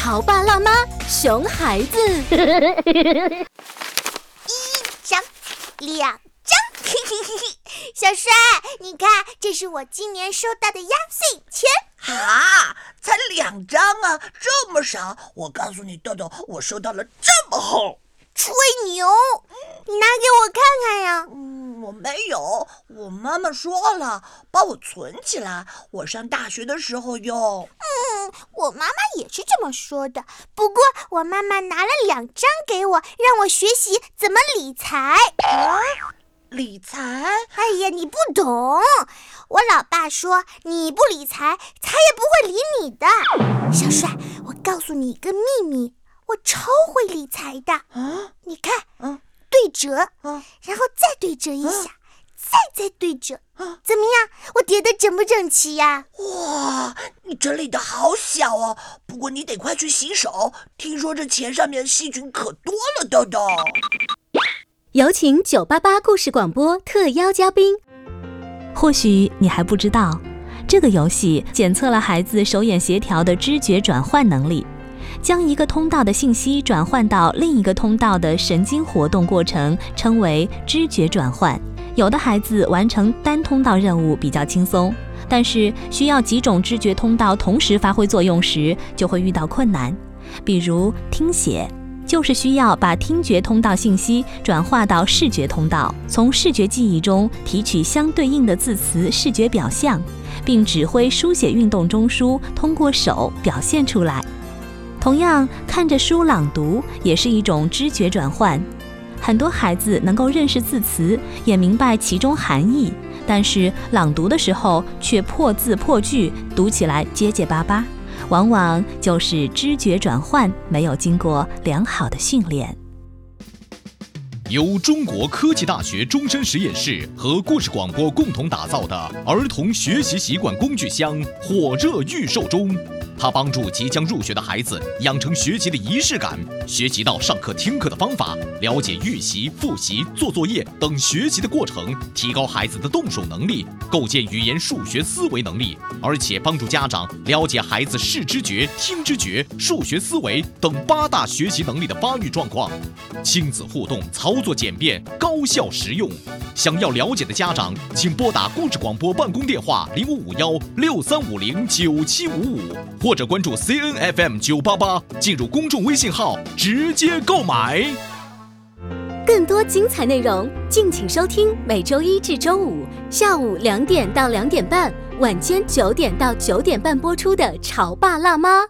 潮爸辣妈，熊孩子。一张，两张，嘿嘿嘿嘿。小帅，你看，这是我今年收到的压岁钱。啊，才两张啊，这么少！我告诉你，豆豆，我收到了这么厚。吹牛！你拿给我看看呀。嗯，我没有，我妈妈说了，帮我存起来，我上大学的时候用。嗯，我妈妈也是这么说的。不过我妈妈拿了两张给我，让我学习怎么理财。啊，理财？哎呀，你不懂。我老爸说，你不理财，财也不会理你的。小帅，我告诉你一个秘密。我超会理财的啊！你看，嗯，对折，嗯，然后再对折一下，再再对折，怎么样？我叠的整不整齐呀？哇，你整理的好小哦！不过你得快去洗手，听说这钱上面细菌可多了，豆豆。有请九八八故事广播特邀嘉宾。或许你还不知道，这个游戏检测了孩子手眼协调的知觉转换能力。将一个通道的信息转换到另一个通道的神经活动过程称为知觉转换。有的孩子完成单通道任务比较轻松，但是需要几种知觉通道同时发挥作用时，就会遇到困难。比如听写，就是需要把听觉通道信息转化到视觉通道，从视觉记忆中提取相对应的字词视觉表象，并指挥书写运动中枢通过手表现出来。同样，看着书朗读也是一种知觉转换。很多孩子能够认识字词，也明白其中含义，但是朗读的时候却破字破句，读起来结结巴巴，往往就是知觉转换没有经过良好的训练。由中国科技大学终身实验室和故事广播共同打造的儿童学习习惯工具箱火热预售中。它帮助即将入学的孩子养成学习的仪式感，学习到上课听课的方法，了解预习、复习、做作业等学习的过程，提高孩子的动手能力，构建语言数学思维能力，而且帮助家长了解孩子视知觉、听知觉、数学思维等八大学习能力的发育状况。亲子互动，操作简便，高效实用。想要了解的家长，请拨打故事广播办公电话零五五幺六三五零九七五五或。者关注 C N F M 九八八，进入公众微信号直接购买。更多精彩内容，敬请收听每周一至周五下午两点到两点半，晚间九点到九点半播出的《潮爸辣妈》。